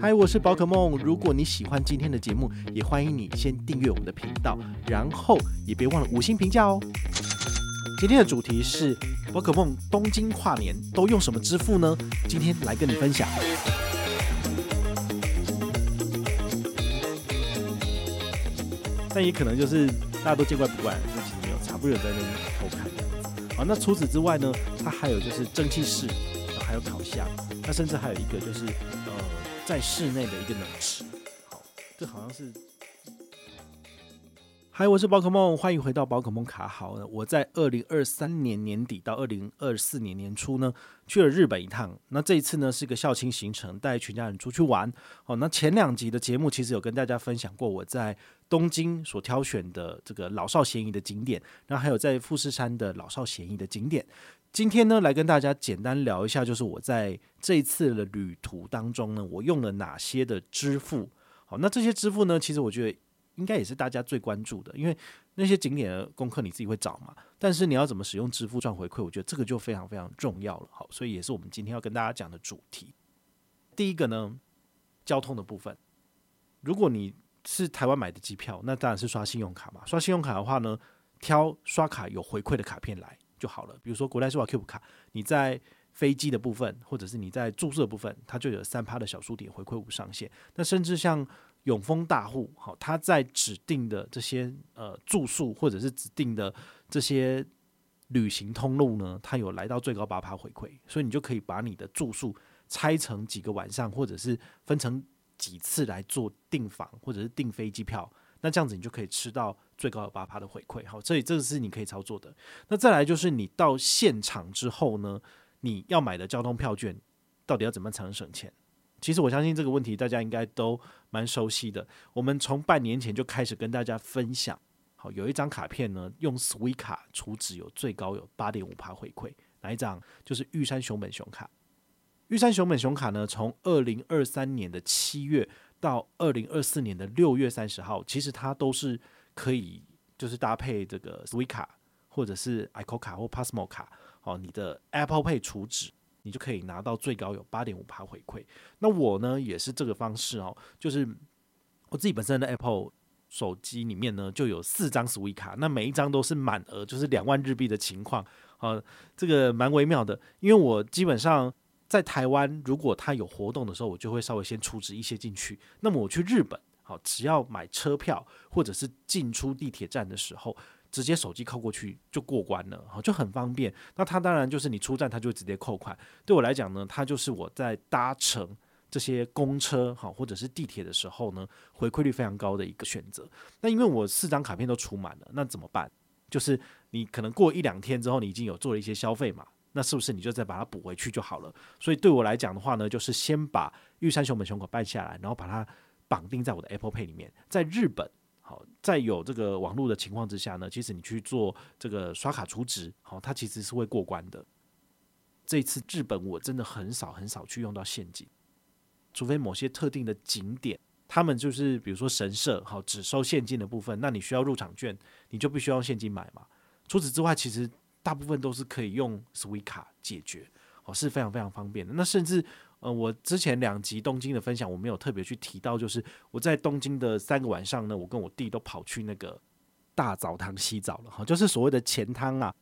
嗨，我是宝可梦。如果你喜欢今天的节目，也欢迎你先订阅我们的频道，然后也别忘了五星评价哦。今天的主题是宝可梦东京跨年都用什么支付呢？今天来跟你分享。但也可能就是大家都见怪不怪，就其实没有差，不有在那边偷看这样子。好，那除此之外呢，它还有就是蒸汽室，还有烤箱，那甚至还有一个就是。在室内的一个冷池，好，这好像是。嗨，我是宝可梦，欢迎回到宝可梦卡好。我在二零二三年年底到二零二四年年初呢，去了日本一趟。那这一次呢，是个校庆行程，带全家人出去玩。好，那前两集的节目其实有跟大家分享过我在东京所挑选的这个老少咸宜的景点，然后还有在富士山的老少咸宜的景点。今天呢，来跟大家简单聊一下，就是我在这一次的旅途当中呢，我用了哪些的支付。好，那这些支付呢，其实我觉得应该也是大家最关注的，因为那些景点的功课你自己会找嘛。但是你要怎么使用支付赚回馈，我觉得这个就非常非常重要了。好，所以也是我们今天要跟大家讲的主题。第一个呢，交通的部分。如果你是台湾买的机票，那当然是刷信用卡嘛。刷信用卡的话呢，挑刷卡有回馈的卡片来。就好了。比如说国泰世华 Cube 卡，你在飞机的部分，或者是你在住宿的部分，它就有三趴的小数点回馈无上限。那甚至像永丰大户，好，它在指定的这些呃住宿或者是指定的这些旅行通路呢，它有来到最高八趴回馈，所以你就可以把你的住宿拆成几个晚上，或者是分成几次来做订房或者是订飞机票。那这样子你就可以吃到最高的八趴的回馈，好，所以这个是你可以操作的。那再来就是你到现场之后呢，你要买的交通票券到底要怎么才能省钱？其实我相信这个问题大家应该都蛮熟悉的。我们从半年前就开始跟大家分享，好，有一张卡片呢，用 Suica 卡储值有最高有八点五趴回馈，哪一张？就是玉山熊本熊卡。玉山熊本熊卡呢，从二零二三年的七月。到二零二四年的六月三十号，其实它都是可以，就是搭配这个 Suica 卡或者是 ICO 卡或 Passmo 卡，哦，你的 Apple Pay 储值，你就可以拿到最高有八点五趴回馈。那我呢也是这个方式哦，就是我自己本身的 Apple 手机里面呢就有四张 Suica 卡，那每一张都是满额，就是两万日币的情况，啊，这个蛮微妙的，因为我基本上。在台湾，如果他有活动的时候，我就会稍微先储值一些进去。那么我去日本，好，只要买车票或者是进出地铁站的时候，直接手机扣过去就过关了，好，就很方便。那它当然就是你出站，它就直接扣款。对我来讲呢，它就是我在搭乘这些公车，好，或者是地铁的时候呢，回馈率非常高的一个选择。那因为我四张卡片都储满了，那怎么办？就是你可能过一两天之后，你已经有做了一些消费嘛。那是不是你就再把它补回去就好了？所以对我来讲的话呢，就是先把玉山熊本熊口办下来，然后把它绑定在我的 Apple Pay 里面。在日本，好，在有这个网络的情况之下呢，其实你去做这个刷卡储值，好，它其实是会过关的。这次日本我真的很少很少去用到现金，除非某些特定的景点，他们就是比如说神社，好，只收现金的部分，那你需要入场券，你就必须要用现金买嘛。除此之外，其实。大部分都是可以用 s w i 卡解决，哦，是非常非常方便的。那甚至，呃，我之前两集东京的分享，我没有特别去提到，就是我在东京的三个晚上呢，我跟我弟都跑去那个大澡堂洗澡了，哈，就是所谓的前汤啊。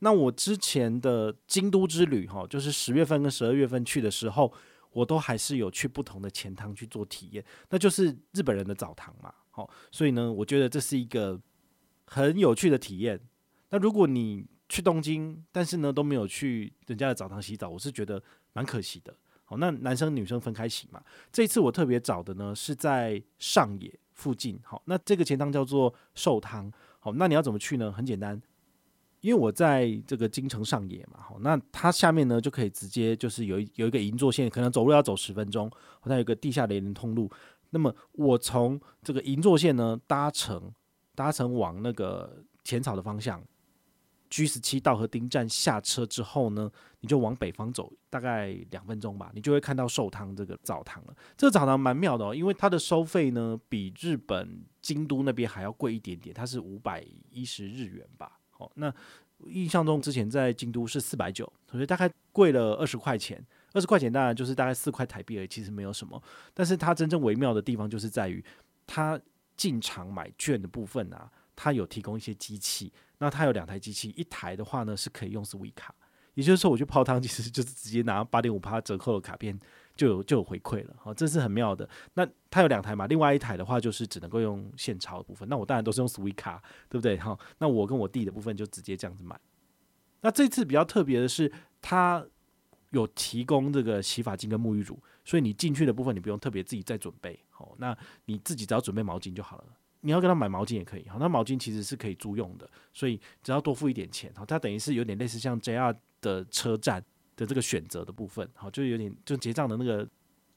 那我之前的京都之旅，哈，就是十月份跟十二月份去的时候，我都还是有去不同的前汤去做体验，那就是日本人的澡堂嘛，好，所以呢，我觉得这是一个很有趣的体验。那如果你去东京，但是呢都没有去人家的澡堂洗澡，我是觉得蛮可惜的。好，那男生女生分开洗嘛。这一次我特别找的呢是在上野附近。好，那这个钱汤叫做寿汤。好，那你要怎么去呢？很简单，因为我在这个京城上野嘛。好，那它下面呢就可以直接就是有一有一个银座线，可能走路要走十分钟。好像有个地下雷人通路。那么我从这个银座线呢搭乘搭乘往那个浅草的方向。G 十七稻荷町站下车之后呢，你就往北方走，大概两分钟吧，你就会看到寿汤这个澡堂了。这个澡堂蛮妙的哦，因为它的收费呢比日本京都那边还要贵一点点，它是五百一十日元吧。好，那印象中之前在京都是四百九，所以大概贵了二十块钱。二十块钱当然就是大概四块台币而已，其实没有什么。但是它真正微妙的地方就是在于，它进场买券的部分啊，它有提供一些机器。那它有两台机器，一台的话呢是可以用 Sweet 卡，也就是说我去泡汤，其实就是直接拿八点五趴折扣的卡片就有就有回馈了，好，这是很妙的。那它有两台嘛，另外一台的话就是只能够用现钞的部分。那我当然都是用 Sweet 卡，对不对？好，那我跟我弟的部分就直接这样子买。那这次比较特别的是，它有提供这个洗发精跟沐浴乳，所以你进去的部分你不用特别自己再准备，好，那你自己只要准备毛巾就好了。你要跟他买毛巾也可以，好，那毛巾其实是可以租用的，所以只要多付一点钱，好，它等于是有点类似像 JR 的车站的这个选择的部分，好，就有点就结账的那个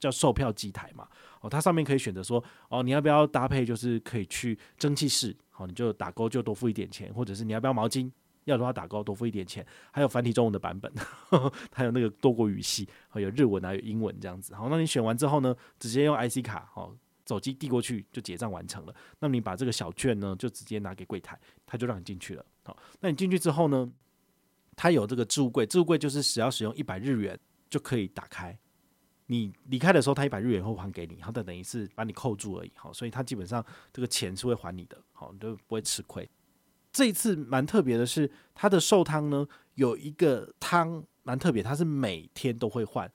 叫售票机台嘛，哦，它上面可以选择说，哦，你要不要搭配，就是可以去蒸汽室，好，你就打勾就多付一点钱，或者是你要不要毛巾，要的话打勾多付一点钱，还有繁体中文的版本，呵 呵还有那个多国语系，还有日文还有英文这样子，好，那你选完之后呢，直接用 IC 卡，好。手机递过去就结账完成了，那你把这个小券呢，就直接拿给柜台，他就让你进去了。好，那你进去之后呢，他有这个置物柜，置物柜就是只要使用一百日元就可以打开。你离开的时候，他一百日元会还给你，好，等等于是把你扣住而已。好，所以他基本上这个钱是会还你的，好，你就不会吃亏。这一次蛮特别的是，他的寿汤呢有一个汤蛮特别，它是每天都会换。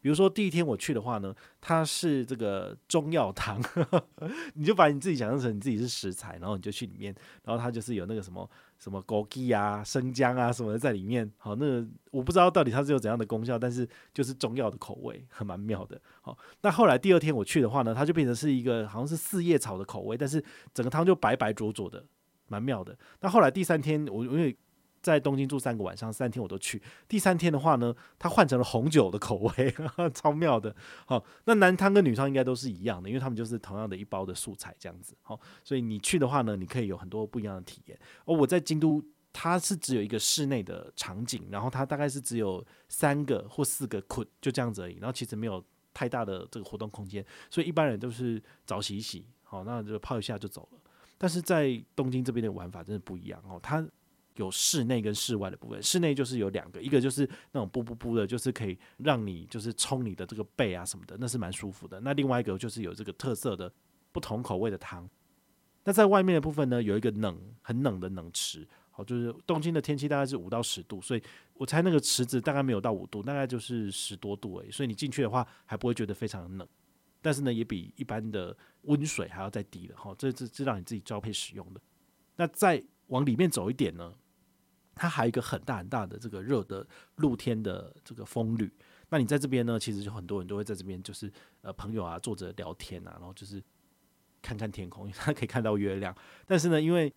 比如说第一天我去的话呢，它是这个中药汤，你就把你自己想象成你自己是食材，然后你就去里面，然后它就是有那个什么什么枸杞啊、生姜啊什么的在里面。好，那个我不知道到底它是有怎样的功效，但是就是中药的口味，很蛮妙的。好，那后来第二天我去的话呢，它就变成是一个好像是四叶草的口味，但是整个汤就白白浊浊的，蛮妙的。那后来第三天我因为。在东京住三个晚上，三天我都去。第三天的话呢，它换成了红酒的口味，呵 呵超妙的。好，那男汤跟女汤应该都是一样的，因为他们就是同样的一包的素材这样子。好，所以你去的话呢，你可以有很多不一样的体验。而我在京都，它是只有一个室内的场景，然后它大概是只有三个或四个捆，就这样子而已。然后其实没有太大的这个活动空间，所以一般人都是早洗一洗，好，那就泡一下就走了。但是在东京这边的玩法真的不一样哦，它。有室内跟室外的部分，室内就是有两个，一个就是那种布布布的，就是可以让你就是冲你的这个背啊什么的，那是蛮舒服的。那另外一个就是有这个特色的不同口味的汤。那在外面的部分呢，有一个冷很冷的冷池，好，就是东京的天气大概是五到十度，所以我猜那个池子大概没有到五度，大概就是十多度而已，所以你进去的话还不会觉得非常冷，但是呢也比一般的温水还要再低的，好，这这是让你自己交配使用的。那再往里面走一点呢，它还有一个很大很大的这个热的露天的这个风吕，那你在这边呢，其实就很多人都会在这边，就是呃朋友啊坐着聊天啊，然后就是看看天空，因为它可以看到月亮。但是呢，因为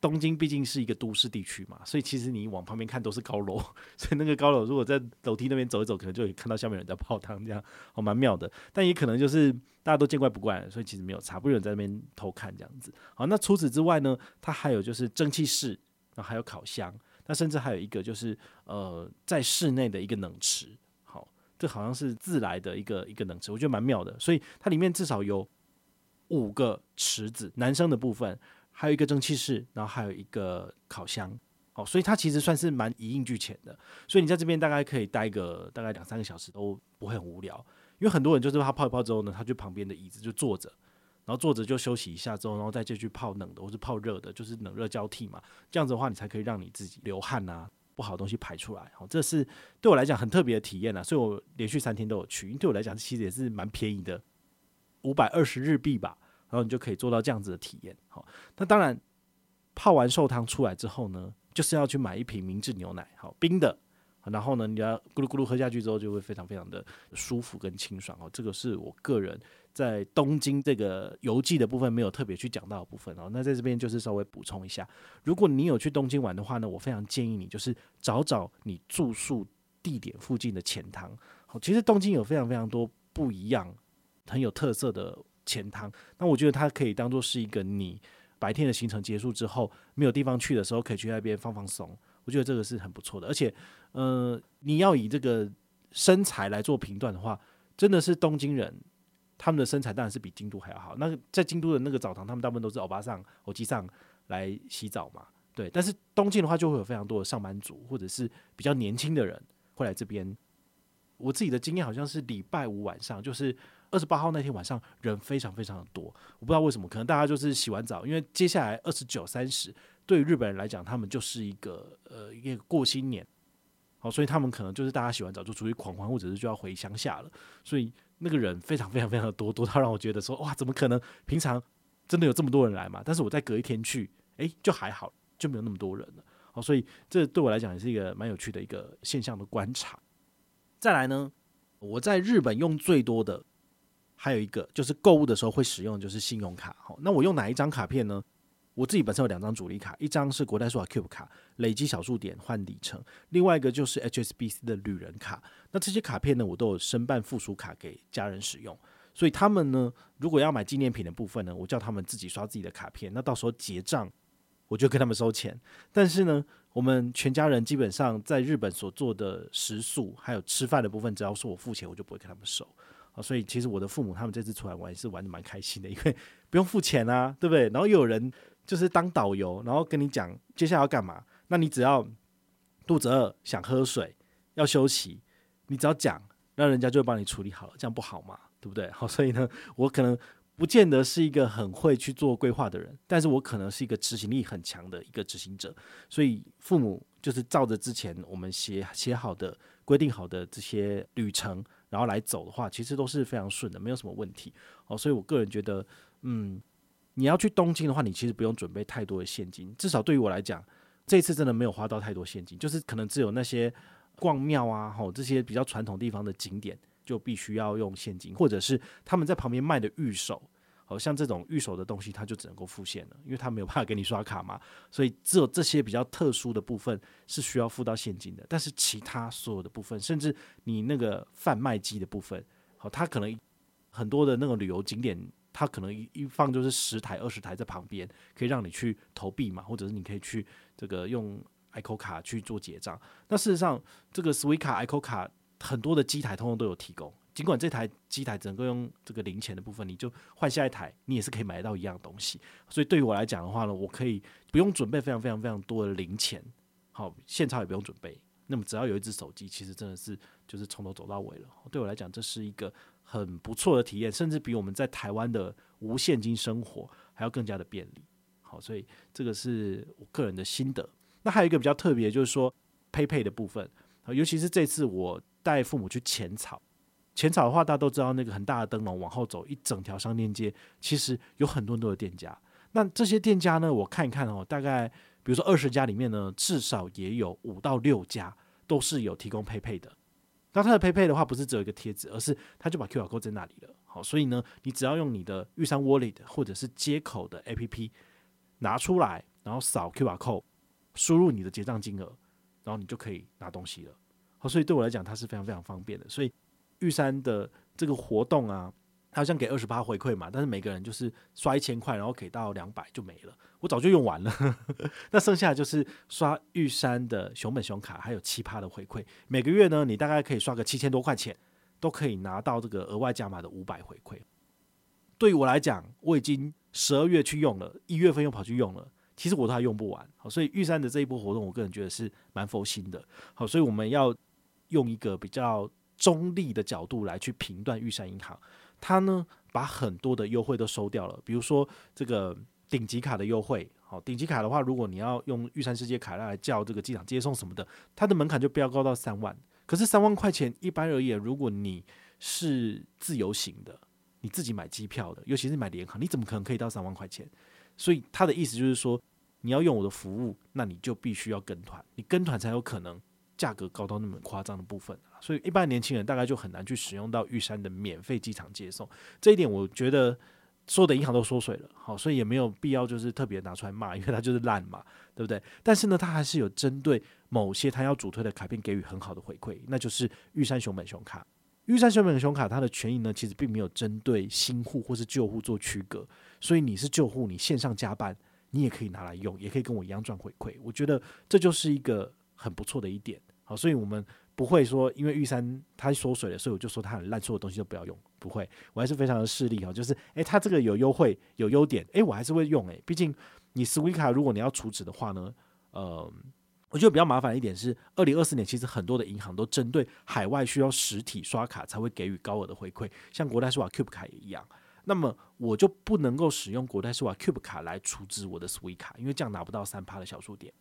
东京毕竟是一个都市地区嘛，所以其实你往旁边看都是高楼，所以那个高楼如果在楼梯那边走一走，可能就会看到下面有人在泡汤，这样哦蛮妙的。但也可能就是大家都见怪不怪，所以其实没有差，不有人在那边偷看这样子。好，那除此之外呢，它还有就是蒸汽室。然后还有烤箱，那甚至还有一个就是呃，在室内的一个冷池，好，这好像是自来的一个一个冷池，我觉得蛮妙的。所以它里面至少有五个池子，男生的部分还有一个蒸汽室，然后还有一个烤箱，好，所以它其实算是蛮一应俱全的。所以你在这边大概可以待个大概两三个小时都不会很无聊，因为很多人就是他泡一泡之后呢，他就旁边的椅子就坐着。然后坐着就休息一下之后，然后再继续泡冷的或是泡热的，就是冷热交替嘛。这样子的话，你才可以让你自己流汗啊，不好的东西排出来。好，这是对我来讲很特别的体验啊。所以我连续三天都有去，因为对我来讲其实也是蛮便宜的，五百二十日币吧。然后你就可以做到这样子的体验。好，那当然泡完寿汤出来之后呢，就是要去买一瓶明治牛奶，好，冰的。然后呢，你要咕噜咕噜喝下去之后，就会非常非常的舒服跟清爽哦。这个是我个人在东京这个游记的部分没有特别去讲到的部分哦。那在这边就是稍微补充一下，如果你有去东京玩的话呢，我非常建议你就是找找你住宿地点附近的钱汤。好，其实东京有非常非常多不一样、很有特色的钱汤。那我觉得它可以当做是一个你白天的行程结束之后没有地方去的时候，可以去那边放放松。我觉得这个是很不错的，而且，呃，你要以这个身材来做评断的话，真的是东京人，他们的身材当然是比京都还要好。那在京都的那个澡堂，他们大部分都是欧巴桑、欧吉桑来洗澡嘛，对。但是东京的话，就会有非常多的上班族或者是比较年轻的人会来这边我自己的经验好像是礼拜五晚上，就是二十八号那天晚上人非常非常的多，我不知道为什么，可能大家就是洗完澡，因为接下来二十九、三十对日本人来讲，他们就是一个呃一个过新年，好，所以他们可能就是大家洗完澡就出去狂欢，或者是就要回乡下了，所以那个人非常非常非常的多，多到让我觉得说哇，怎么可能平常真的有这么多人来嘛？但是我再隔一天去，诶、就还好，就没有那么多人了。好，所以这对我来讲也是一个蛮有趣的一个现象的观察。再来呢，我在日本用最多的还有一个就是购物的时候会使用就是信用卡。好，那我用哪一张卡片呢？我自己本身有两张主力卡，一张是国泰数码 Cube 卡，累积小数点换里程；另外一个就是 HSBC 的旅人卡。那这些卡片呢，我都有申办附属卡给家人使用。所以他们呢，如果要买纪念品的部分呢，我叫他们自己刷自己的卡片。那到时候结账。我就跟他们收钱，但是呢，我们全家人基本上在日本所做的食宿还有吃饭的部分，只要是我付钱，我就不会跟他们收。啊，所以其实我的父母他们这次出来玩也是玩得蛮开心的，因为 不用付钱啊，对不对？然后又有人就是当导游，然后跟你讲接下来要干嘛，那你只要肚子饿想喝水要休息，你只要讲，那人家就会帮你处理好了，这样不好吗？对不对？好，所以呢，我可能。不见得是一个很会去做规划的人，但是我可能是一个执行力很强的一个执行者，所以父母就是照着之前我们写写好的、规定好的这些旅程，然后来走的话，其实都是非常顺的，没有什么问题。哦，所以我个人觉得，嗯，你要去东京的话，你其实不用准备太多的现金，至少对于我来讲，这次真的没有花到太多现金，就是可能只有那些逛庙啊，吼这些比较传统地方的景点。就必须要用现金，或者是他们在旁边卖的御守，好像这种御守的东西，它就只能够付现了，因为他没有办法给你刷卡嘛，所以只有这些比较特殊的部分是需要付到现金的。但是其他所有的部分，甚至你那个贩卖机的部分，好，它可能很多的那个旅游景点，它可能一放就是十台、二十台在旁边，可以让你去投币嘛，或者是你可以去这个用 ICO 卡去做结账。那事实上，这个 Swica ICO 卡。很多的机台通通都有提供，尽管这台机台只能够用这个零钱的部分，你就换下一台，你也是可以买到一样东西。所以对于我来讲的话呢，我可以不用准备非常非常非常多的零钱，好，现钞也不用准备。那么只要有一只手机，其实真的是就是从头走到尾了。对我来讲，这是一个很不错的体验，甚至比我们在台湾的无现金生活还要更加的便利。好，所以这个是我个人的心得。那还有一个比较特别，就是说 PayPay 的部分，尤其是这次我。带父母去浅草，浅草的话，大家都知道那个很大的灯笼，往后走一整条商店街，其实有很多很多的店家。那这些店家呢，我看一看哦，大概比如说二十家里面呢，至少也有五到六家都是有提供 PayPay 的。那它的 PayPay 的话，不是只有一个贴纸，而是它就把 QR code 在那里了。好，所以呢，你只要用你的玉山 Wallet 或者是接口的 APP 拿出来，然后扫 QR code，输入你的结账金额，然后你就可以拿东西了。好，所以对我来讲，它是非常非常方便的。所以玉山的这个活动啊，他好像给二十八回馈嘛，但是每个人就是刷一千块，然后给到两百就没了。我早就用完了，那剩下就是刷玉山的熊本熊卡，还有七趴的回馈。每个月呢，你大概可以刷个七千多块钱，都可以拿到这个额外加码的五百回馈。对于我来讲，我已经十二月去用了，一月份又跑去用了。其实我都还用不完。好，所以玉山的这一波活动，我个人觉得是蛮佛心的。好，所以我们要。用一个比较中立的角度来去评断玉山银行，他呢把很多的优惠都收掉了，比如说这个顶级卡的优惠，好，顶级卡的话，如果你要用玉山世界卡来叫这个机场接送什么的，它的门槛就飙高到三万。可是三万块钱，一般而言，如果你是自由行的，你自己买机票的，尤其是买联航，你怎么可能可以到三万块钱？所以他的意思就是说，你要用我的服务，那你就必须要跟团，你跟团才有可能。价格高到那么夸张的部分，所以一般年轻人大概就很难去使用到玉山的免费机场接送。这一点我觉得所有的银行都缩水了，好，所以也没有必要就是特别拿出来骂，因为它就是烂嘛，对不对？但是呢，它还是有针对某些它要主推的卡片给予很好的回馈，那就是玉山熊本熊卡。玉山熊本熊卡它的权益呢，其实并没有针对新户或是旧户做区隔，所以你是旧户，你线上加班，你也可以拿来用，也可以跟我一样赚回馈。我觉得这就是一个很不错的一点。好，所以我们不会说，因为玉山它缩水了，所以我就说它很烂，所有东西都不要用。不会，我还是非常的势利哈，就是诶，它这个有优惠有优点，诶，我还是会用诶。毕竟你 Swica 如果你要储值的话呢，呃，我觉得比较麻烦一点是，二零二四年其实很多的银行都针对海外需要实体刷卡才会给予高额的回馈，像国泰世华 Cube 卡也一样。那么我就不能够使用国泰世华 Cube 卡来储值我的 Sweet 卡，因为这样拿不到三趴的小数点。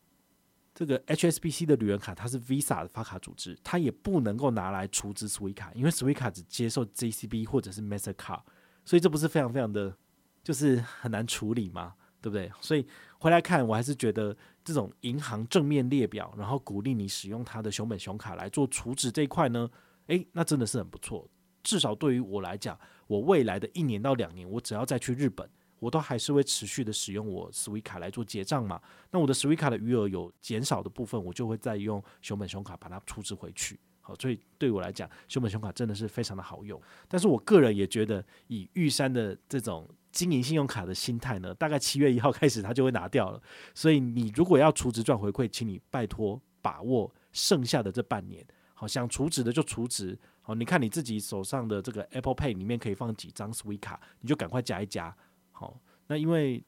这个 HSBC 的旅人卡它是 Visa 的发卡组织，它也不能够拿来储值 Sweet 卡，因为 Swi 卡只接受 JCB 或者是 Mastercard，所以这不是非常非常的，就是很难处理吗？对不对？所以回来看，我还是觉得这种银行正面列表，然后鼓励你使用它的熊本熊卡来做储值这一块呢，诶，那真的是很不错。至少对于我来讲，我未来的一年到两年，我只要再去日本，我都还是会持续的使用我 Suica 卡来做结账嘛。那我的 Suica 卡的余额有减少的部分，我就会再用熊本熊卡把它储值回去。好，所以对我来讲，熊本熊卡真的是非常的好用。但是我个人也觉得，以玉山的这种经营信用卡的心态呢，大概七月一号开始它就会拿掉了。所以你如果要储值赚回馈，请你拜托把握剩下的这半年。好，想储值的就储值。好，你看你自己手上的这个 Apple Pay 里面可以放几张 Suica 卡，你就赶快加一加。好，那因为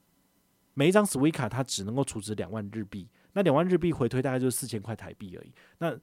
每一张 Suica 卡它只能够储值两万日币，那两万日币回推大概就是四千块台币而已。那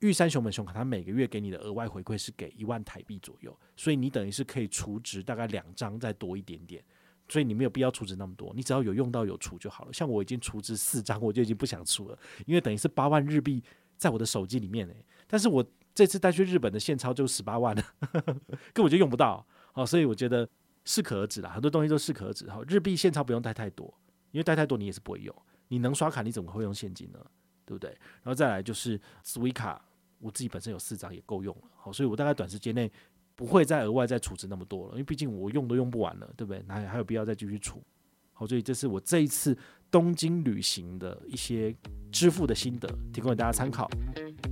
玉山熊本熊卡，它每个月给你的额外回馈是给一万台币左右，所以你等于是可以储值大概两张再多一点点，所以你没有必要储值那么多，你只要有用到有储就好了。像我已经储值四张，我就已经不想储了，因为等于是八万日币在我的手机里面诶，但是我这次带去日本的现钞就十八万了，根本就用不到，好，所以我觉得适可而止啦，很多东西都适可而止。好，日币现钞不用带太多，因为带太多你也是不会用，你能刷卡你怎么会用现金呢？对不对？然后再来就是 Suica 卡。我自己本身有四张也够用了，好，所以我大概短时间内不会再额外再储值那么多了，因为毕竟我用都用不完了，对不对？那还有必要再继续储？好，所以这是我这一次东京旅行的一些支付的心得，提供给大家参考。